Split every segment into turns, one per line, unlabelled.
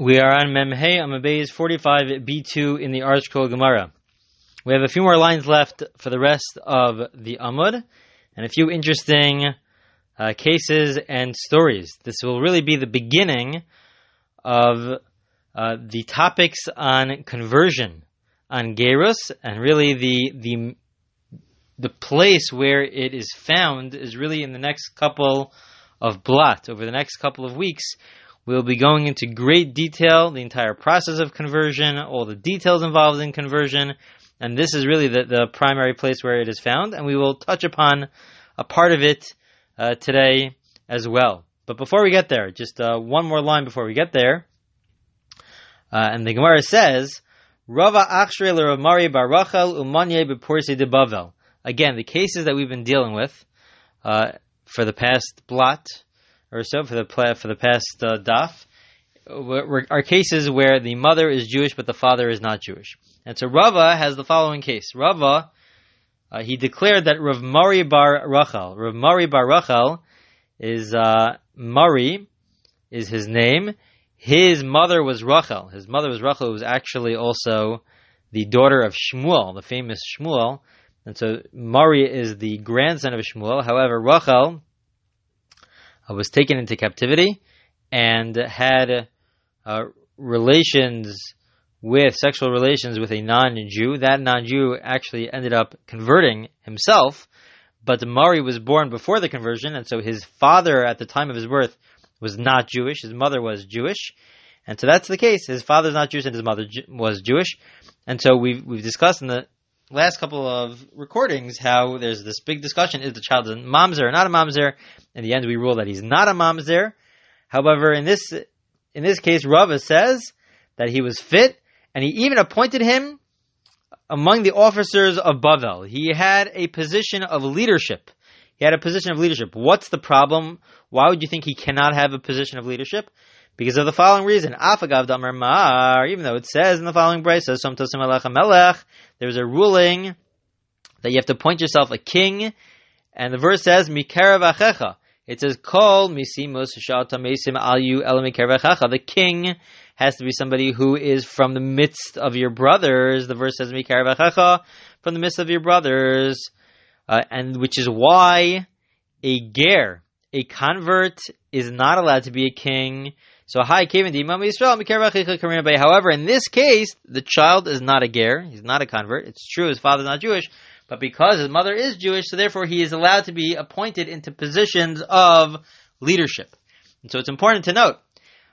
We are on Memhei Amabeis 45b2 in the ArtScroll Gemara. We have a few more lines left for the rest of the Amud and a few interesting uh, cases and stories. This will really be the beginning of uh, the topics on conversion, on Gerus, and really the the the place where it is found is really in the next couple of blot. Over the next couple of weeks, we'll be going into great detail the entire process of conversion, all the details involved in conversion, and this is really the, the primary place where it is found, and we will touch upon a part of it uh, today as well. But before we get there, just uh, one more line before we get there. Uh, and the Gemara says, Rava Achshre Mari Barachel Umanye Bepursi de. Again, the cases that we've been dealing with uh, for the past blot or so, for the for the past uh, daf, are cases where the mother is Jewish but the father is not Jewish. And so Rava has the following case. Rava, uh, he declared that Rav Mari bar Rachel, Rav Mari bar Rachel is uh, Mari, is his name. His mother was Rachel. His mother was Rachel, who was actually also the daughter of Shmuel, the famous Shmuel. And so Mari is the grandson of Shmuel. However, Rachel was taken into captivity and had uh, relations with sexual relations with a non-Jew. That non-Jew actually ended up converting himself, but Mari was born before the conversion, and so his father at the time of his birth was not Jewish. His mother was Jewish. And so that's the case. His father's not Jewish and his mother was Jewish. And so we've, we've discussed in the last couple of recordings how there's this big discussion is the child a mamzer or not a mamzer. In the end, we rule that he's not a mamzer. However, in this in this case, Rava says that he was fit, and he even appointed him among the officers of Bavel. He had a position of leadership. He had a position of leadership. What's the problem? Why would you think he cannot have a position of leadership? Because of the following reason. Afagav Damar Mar, even though it says in the following brisa, Tosim Melech, there's a ruling that you have to appoint yourself a king, and the verse says, Mikarav Achecha. It says, Kol Misimos Shata Mesim Alu Elamikarav The king has to be somebody who is from the midst of your brothers. The verse says, Mikarav Achecha, from the midst of your brothers. Uh, and which is why a ger, a convert, is not allowed to be a king so hi Kevin However, in this case, the child is not a ger, he's not a convert. It's true his father is not Jewish, but because his mother is Jewish, so therefore he is allowed to be appointed into positions of leadership. And so it's important to note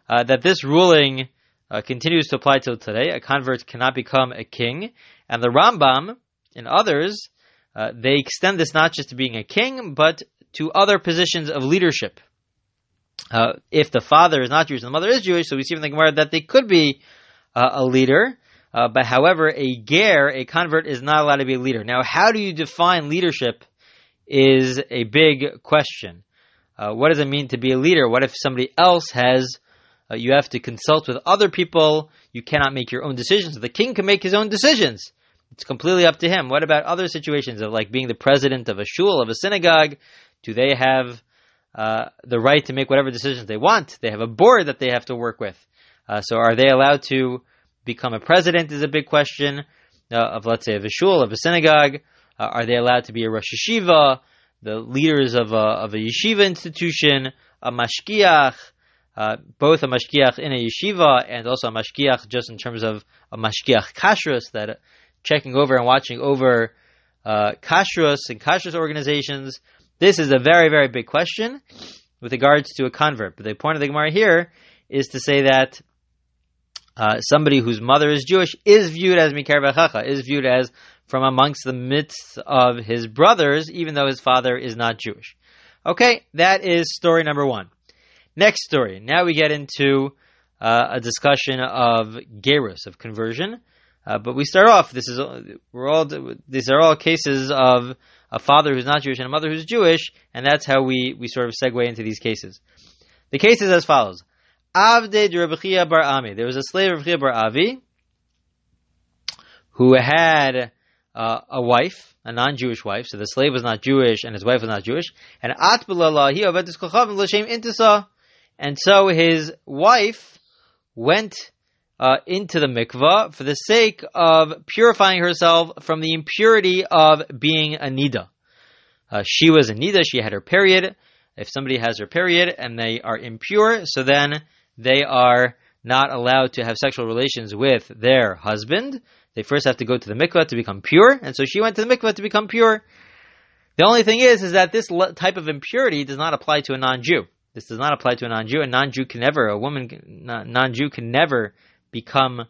uh, that this ruling uh, continues to apply till today. A convert cannot become a king, and the Rambam and others uh, they extend this not just to being a king, but to other positions of leadership uh, if the father is not Jewish and the mother is Jewish, so we see from the Gemara that they could be uh, a leader. Uh, but however, a ger, a convert, is not allowed to be a leader. Now, how do you define leadership? Is a big question. Uh, what does it mean to be a leader? What if somebody else has? Uh, you have to consult with other people. You cannot make your own decisions. The king can make his own decisions. It's completely up to him. What about other situations of like being the president of a shul of a synagogue? Do they have uh, the right to make whatever decisions they want. They have a board that they have to work with. Uh, so are they allowed to become a president is a big question uh, of, let's say, of a shul, of a synagogue. Uh, are they allowed to be a Rosh Yeshiva, the leaders of a, of a yeshiva institution, a mashgiach, uh, both a mashgiach in a yeshiva and also a mashgiach just in terms of a mashgiach kashrus, that checking over and watching over kashrus and kashrus organizations. This is a very, very big question with regards to a convert. But the point of the Gemara here is to say that uh, somebody whose mother is Jewish is viewed as Mikarav Achecha, is viewed as from amongst the midst of his brothers, even though his father is not Jewish. Okay, that is story number one. Next story. Now we get into uh, a discussion of gerus, of conversion. Uh, but we start off. This is we're all these are all cases of a father who's not Jewish and a mother who's Jewish, and that's how we, we sort of segue into these cases. The case is as follows. Avde de bar Ami. There was a slave of Bar Avi who had uh, a wife, a non-Jewish wife, so the slave was not Jewish and his wife was not Jewish, and at he intisa, and so his wife went uh, into the mikvah for the sake of purifying herself from the impurity of being a nida. Uh, she was a nida, she had her period. If somebody has her period and they are impure, so then they are not allowed to have sexual relations with their husband. They first have to go to the mikvah to become pure, and so she went to the mikvah to become pure. The only thing is, is that this type of impurity does not apply to a non-Jew. This does not apply to a non-Jew. A non-Jew can never, a woman, non-Jew can never become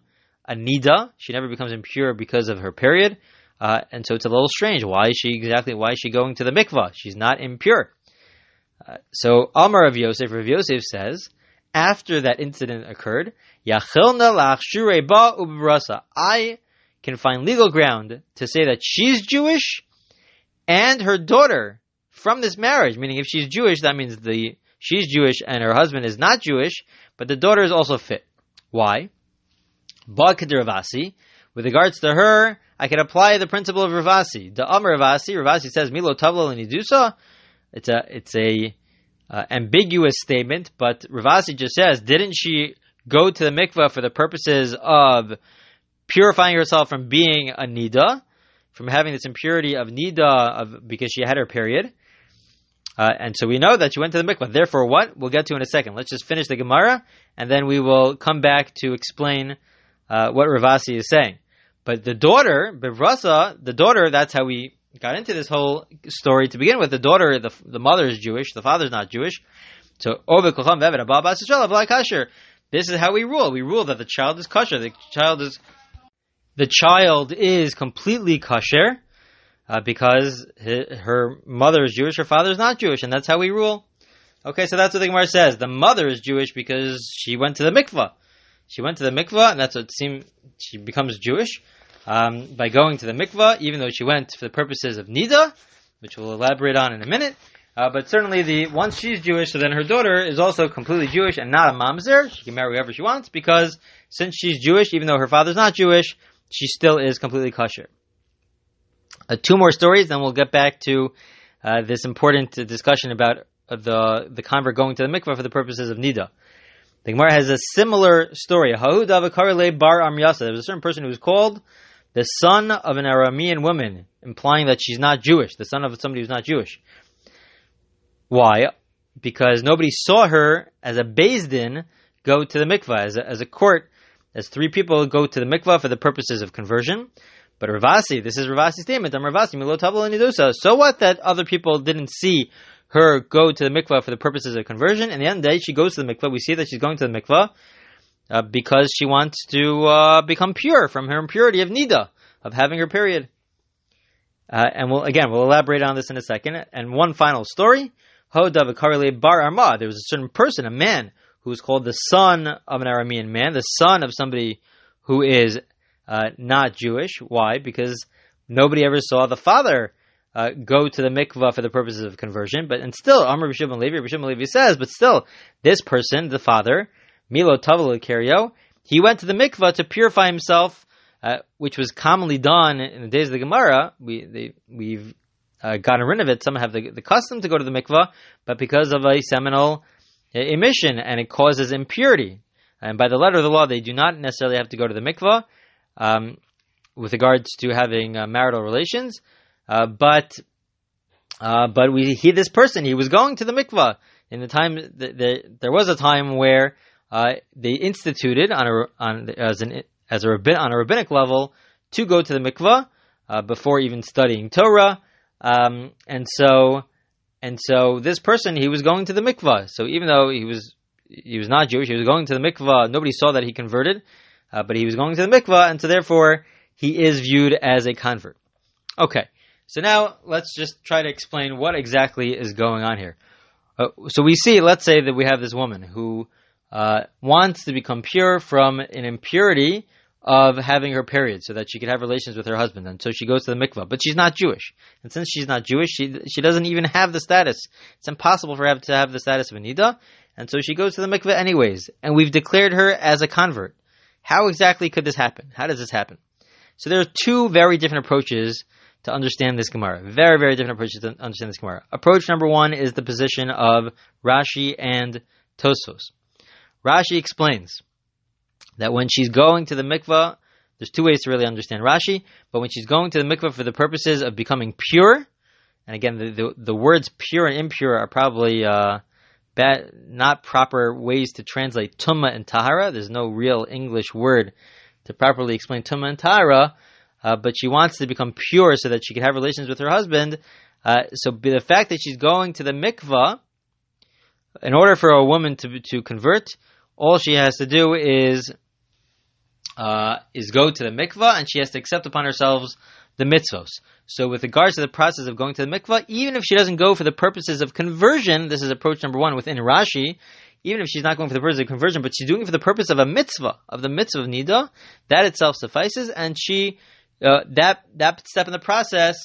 a nida. She never becomes impure because of her period. Uh, and so it's a little strange. Why is she exactly, why is she going to the mikvah? She's not impure. Uh, so Amar of Yosef, Rav Yosef says, after that incident occurred, I can find legal ground to say that she's Jewish and her daughter from this marriage. Meaning, if she's Jewish, that means the she's Jewish and her husband is not Jewish, but the daughter is also fit. Why? With regards to her, I can apply the principle of Rav Assi. The Amr Rav Assi, Ravasi says, Milo Tavla Nidusa. It's a, it's a, uh, ambiguous statement, but Rav Assi just says, didn't she go to the mikvah for the purposes of purifying herself from being a nida, from having this impurity of nida of because she had her period? Uh, and so we know that she went to the mikvah. Therefore, what? We'll get to in a second. Let's just finish the Gemara, and then we will come back to explain uh, what Rav Assi is saying. But the daughter, Bivrasa, the daughter, that's how we got into this whole story to begin with. The daughter, the, the mother is Jewish, the father is not Jewish. So, this is how we rule. We rule that the child is kosher. The child is, the child is completely kosher, uh, because her mother is Jewish, her father is not Jewish, and that's how we rule. Okay, so that's what the Gemara says. The mother is Jewish because she went to the mikvah. She went to the mikvah, and that's what seemed she becomes Jewish um, by going to the mikvah, even though she went for the purposes of nida, which we'll elaborate on in a minute. Uh, but certainly, the once she's Jewish, so then her daughter is also completely Jewish and not a mamzer. She can marry whoever she wants because since she's Jewish, even though her father's not Jewish, she still is completely kosher. Uh, two more stories, then we'll get back to uh, this important discussion about the the convert going to the mikvah for the purposes of nida. The Gemara has a similar story. There was a certain person who was called the son of an Aramean woman, implying that she's not Jewish, the son of somebody who's not Jewish. Why? Because nobody saw her as a Din go to the mikvah, as a, as a court, as three people go to the mikvah for the purposes of conversion. But Rav Assi, this is Rav Assi's statement. I'm Rav Assi. So what that other people didn't see her go to the mikvah for the purposes of conversion. And the end of the day, she goes to the mikvah. We see that she's going to the mikvah uh, because she wants to uh, become pure from her impurity of nida, of having her period. Uh, and we'll again we'll elaborate on this in a second. And one final story: Hodav Bar Arma. There was a certain person, a man, who was called the son of an Aramean man, the son of somebody who is uh, not Jewish. Why? Because nobody ever saw the father uh, go to the mikvah for the purposes of conversion. But and still, Amr B'Shimon Levi, B'Shimon Levi says, but still, this person, the father, Milo Tavalu Kario, he went to the mikvah to purify himself, uh, which was commonly done in the days of the Gemara. We they, we've uh, gotten rid of it. Some have the, the custom to go to the mikvah, but because of a seminal emission and it causes impurity. And by the letter of the law, they do not necessarily have to go to the mikvah um, with regards to having uh, marital relations. Uh, but uh, but we he this person he was going to the mikvah in the time th- th- there was a time where uh, they instituted on a on as an as a rabbin, on a rabbinic level to go to the mikvah uh, before even studying Torah, um, and so and so this person he was going to the mikvah. So even though he was he was not Jewish, he was going to the mikvah. Nobody saw that he converted, uh, but he was going to the mikvah, and so therefore he is viewed as a convert. Okay. So now let's just try to explain what exactly is going on here. Uh, so we see, let's say that we have this woman who uh, wants to become pure from an impurity of having her period so that she could have relations with her husband. And so she goes to the mikvah, but she's not Jewish. And since she's not Jewish, she, she doesn't even have the status. It's impossible for her to have the status of a nida. And so she goes to the mikvah anyways. And we've declared her as a convert. How exactly could this happen? How does this happen? So there are two very different approaches to understand this Gemara. Very, very different approaches to understand this Gemara. Approach number one is the position of Rashi and Tosfos. Rashi explains that when she's going to the mikvah, there's two ways to really understand Rashi, but when she's going to the mikvah for the purposes of becoming pure, and again, the, the, the words pure and impure are probably uh, bad, not proper ways to translate tumma and tahara. There's no real English word to properly explain tumma and tahara, uh, but she wants to become pure so that she can have relations with her husband. Uh, so the fact that she's going to the mikvah, in order for a woman to to convert, all she has to do is uh, is go to the mikvah, and she has to accept upon herself the mitzvos. So, with regards to the process of going to the mikvah, even if she doesn't go for the purposes of conversion, this is approach number one within Rashi. Even if she's not going for the purpose of conversion, but she's doing it for the purpose of a mitzvah, of the mitzvah of nida, that itself suffices, and she uh, that that step in the process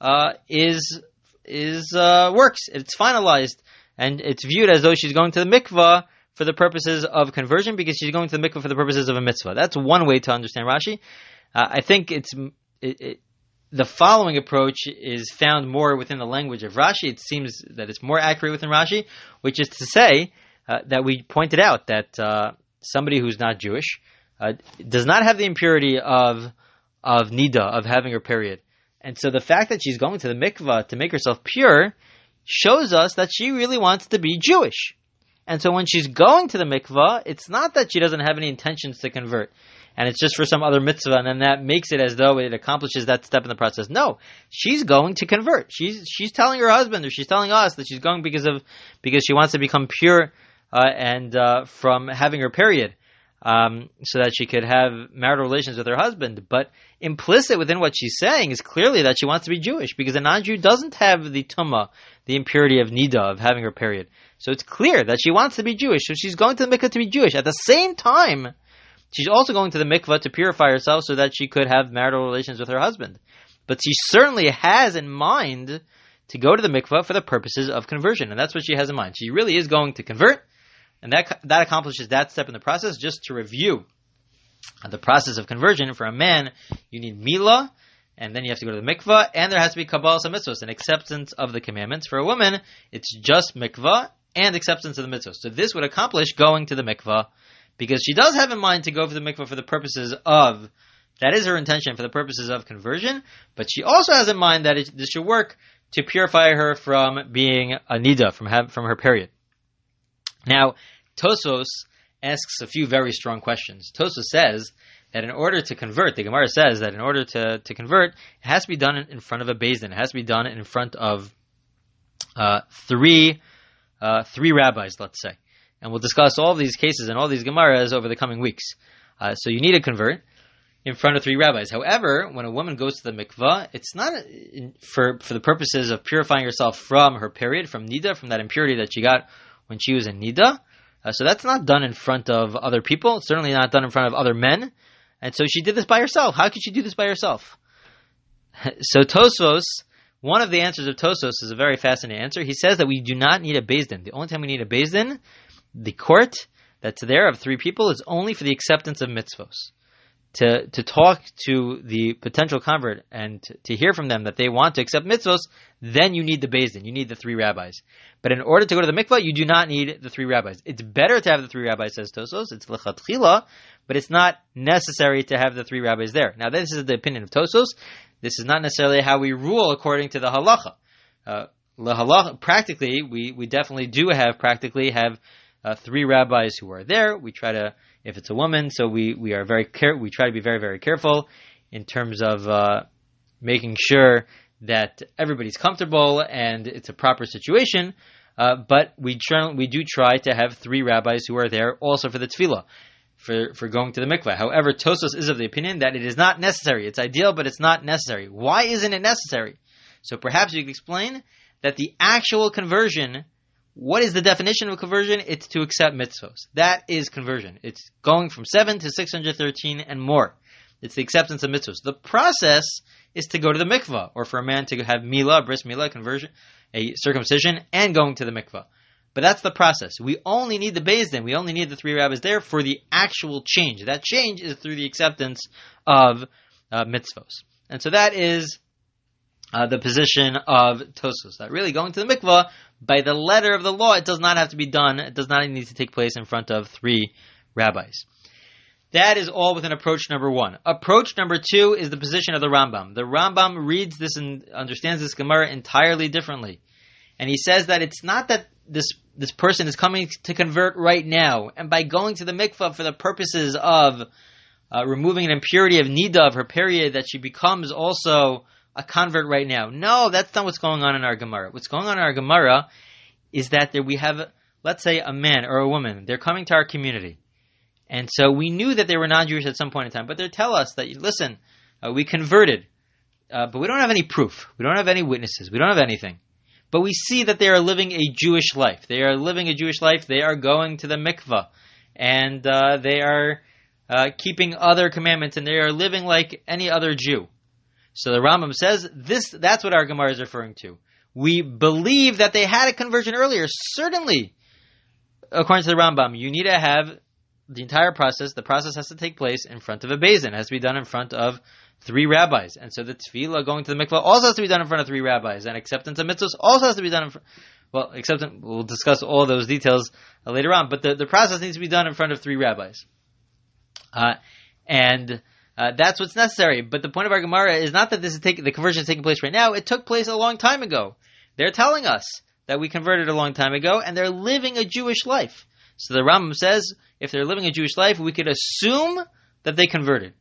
uh, is is uh, works. It's finalized, and it's viewed as though she's going to the mikvah for the purposes of conversion because she's going to the mikvah for the purposes of a mitzvah. That's one way to understand Rashi. Uh, I think it's it, it, the following approach is found more within the language of Rashi. It seems that it's more accurate within Rashi, which is to say uh, that we pointed out that uh, somebody who's not Jewish does not have the impurity of of nida of having her period, and so the fact that she's going to the mikvah to make herself pure shows us that she really wants to be Jewish. And so when she's going to the mikvah, it's not that she doesn't have any intentions to convert and it's just for some other mitzvah, and then that makes it as though it accomplishes that step in the process. No, she's going to convert. She's she's telling her husband, or she's telling us that she's going because of because she wants to become pure uh, and uh, from having her period, um, so that she could have marital relations with her husband. But implicit within what she's saying is clearly that she wants to be Jewish because a non-Jew doesn't have the tumah, the impurity of nida of having her period. So it's clear that she wants to be Jewish. So she's going to the mikvah to be Jewish. At the same time She's also going to the mikvah to purify herself so that she could have marital relations with her husband. But she certainly has in mind to go to the mikvah for the purposes of conversion, and that's what she has in mind. She really is going to convert, and that that accomplishes that step in the process. Just to review the process of conversion for a man, you need milah, and then you have to go to the mikvah, and there has to be kabbalah mitzvahs, an acceptance of the commandments. For a woman, it's just mikvah and acceptance of the mitzvahs. So this would accomplish going to the mikvah because she does have in mind to go for the mikvah for the purposes of that is her intention for the purposes of conversion, but she also has in mind that it, this should work to purify her from being a nida from from her period. Now, Tosfos asks a few very strong questions. Tosfos says that in order to convert, the Gemara says that in order to, to convert, it has to be done in front of a Din. It has to be done in front of uh, three uh, three rabbis, let's say and we'll discuss all these cases and all these Gemaras over the coming weeks. Uh, so you need to convert in front of three rabbis. However, when a woman goes to the mikvah, it's not in, for for the purposes of purifying herself from her period, from nida, from that impurity that she got when she was in nida. Uh, so that's not done in front of other people. It's certainly not done in front of other men. And so she did this by herself. How could she do this by herself? so Tosfos, one of the answers of Tosfos is a very fascinating answer. He says that we do not need a Din. The only time we need a Din the court that's there of three people is only for the acceptance of mitzvos. To, to talk to the potential convert and to, to hear from them that they want to accept mitzvos, then you need the Din. You need the three rabbis. But in order to go to the mikvah, you do not need the three rabbis. It's better to have the three rabbis, says Tosfos. It's lechatchila, but it's not necessary to have the three rabbis there. Now, this is the opinion of Tosfos. This is not necessarily how we rule according to the halacha. Uh, halacha practically, we, we definitely do have practically have uh, three rabbis who are there. We try to, if it's a woman, so we, we are very care, we try to be very, very careful in terms of uh, making sure that everybody's comfortable and it's a proper situation. Uh, but we try, we do try to have three rabbis who are there also for the tevilah, for, for going to the mikveh. However, Tosfos is of the opinion that it is not necessary. It's ideal, but it's not necessary. Why isn't it necessary? So perhaps you could explain that the actual conversion what is the definition of conversion? It's to accept mitzvos. That is conversion. It's going from 7 to 613 and more. It's the acceptance of mitzvos. The process is to go to the mikvah, or for a man to have milah, bris milah, conversion, a circumcision, and going to the mikvah. But that's the process. We only need the Beis Din. We only need the three rabbis there for the actual change. That change is through the acceptance of uh, mitzvos. And so that is uh, the position of Tosfos. That really going to the mikvah by the letter of the law, it does not have to be done. It does not need to take place in front of three rabbis. That is all within approach number one. Approach number two is the position of the Rambam. The Rambam reads this and understands this Gemara entirely differently. And he says that it's not that this this person is coming to convert right now, and by going to the mikvah for the purposes of uh, removing an impurity of nida of her period, that she becomes also a convert right now. No, that's not what's going on in our Gemara. What's going on in our Gemara is that there we have, let's say, a man or a woman. They're coming to our community, and so we knew that they were non-Jewish at some point in time. But they tell us that, listen, uh, we converted, uh, but we don't have any proof. We don't have any witnesses. We don't have anything. But we see that they are living a Jewish life. They are living a Jewish life. They are going to the mikvah, and uh, they are uh, keeping other commandments, and they are living like any other Jew. So the Rambam says this. That's what our Gemara is referring to. We believe that they had a conversion earlier. Certainly, according to the Rambam, you need to have the entire process. The process has to take place in front of a Beis Din. It has to be done in front of three rabbis. And so the tevilah going to the mikvah also has to be done in front of three rabbis. And acceptance of mitzvahs also has to be done in front. Well, acceptance, we'll discuss all those details uh, later on, but the, the process needs to be done in front of three rabbis. Uh, and uh, that's what's necessary. But the point of our Gemara is not that this is taking, the conversion is taking place right now. It took place a long time ago. They're telling us that we converted a long time ago, and they're living a Jewish life. So the Rambam says, if they're living a Jewish life, we could assume that they converted.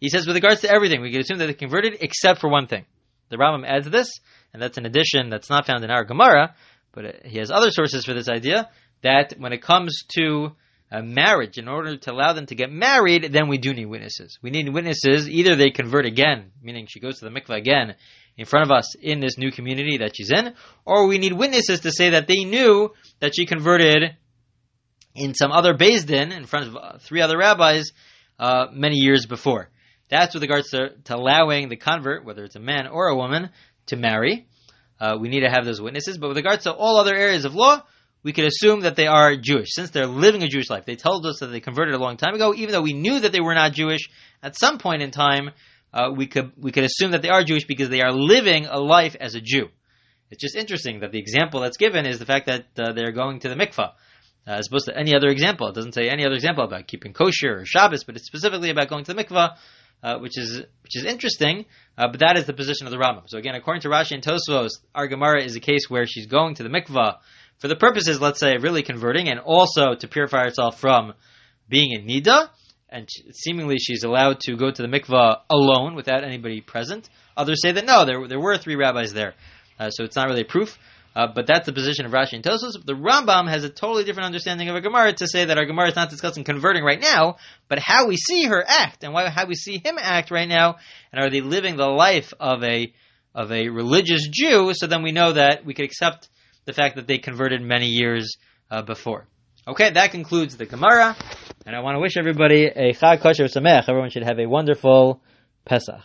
He says, with regards to everything, we could assume that they converted except for one thing. The Rambam adds this, and that's an addition that's not found in our Gemara, but he has other sources for this idea that when it comes to a marriage, in order to allow them to get married, then we do need witnesses. We need witnesses. Either they convert again, meaning she goes to the mikvah again in front of us in this new community that she's in, or we need witnesses to say that they knew that she converted in some other Beis Din in front of uh, three other rabbis uh, many years before. That's with regards to, to, allowing the convert, whether it's a man or a woman, to marry. Uh, we need to have those witnesses. But with regards to all other areas of law, we could assume that they are Jewish, since they're living a Jewish life. They told us that they converted a long time ago, even though we knew that they were not Jewish. At some point in time, uh, we could we could assume that they are Jewish because they are living a life as a Jew. It's just interesting that the example that's given is the fact that uh, they're going to the mikvah, uh, as opposed to any other example. It doesn't say any other example about keeping kosher or Shabbos, but it's specifically about going to the mikvah, uh, which is which is interesting. Uh, but that is the position of the Rambam. So again, according to Rashi and Tosfos, our Gemara is a case where she's going to the mikvah for the purposes, let's say, really converting, and also to purify herself from being in nida. And seemingly, she's allowed to go to the mikvah alone without anybody present. Others say that no, there there were three rabbis there, uh, so it's not really proof. Uh, but that's the position of Rashi and Tosfos. The Rambam has a totally different understanding of a Gemara to say that our Gemara is not discussing converting right now, but how we see her act and why, how we see him act right now, and are they living the life of a of a religious Jew? So then we know that we could accept the fact that they converted many years uh, before. Okay, that concludes the Gemara, and I want to wish everybody a Chag Kosher Sameach. Everyone should have a wonderful Pesach.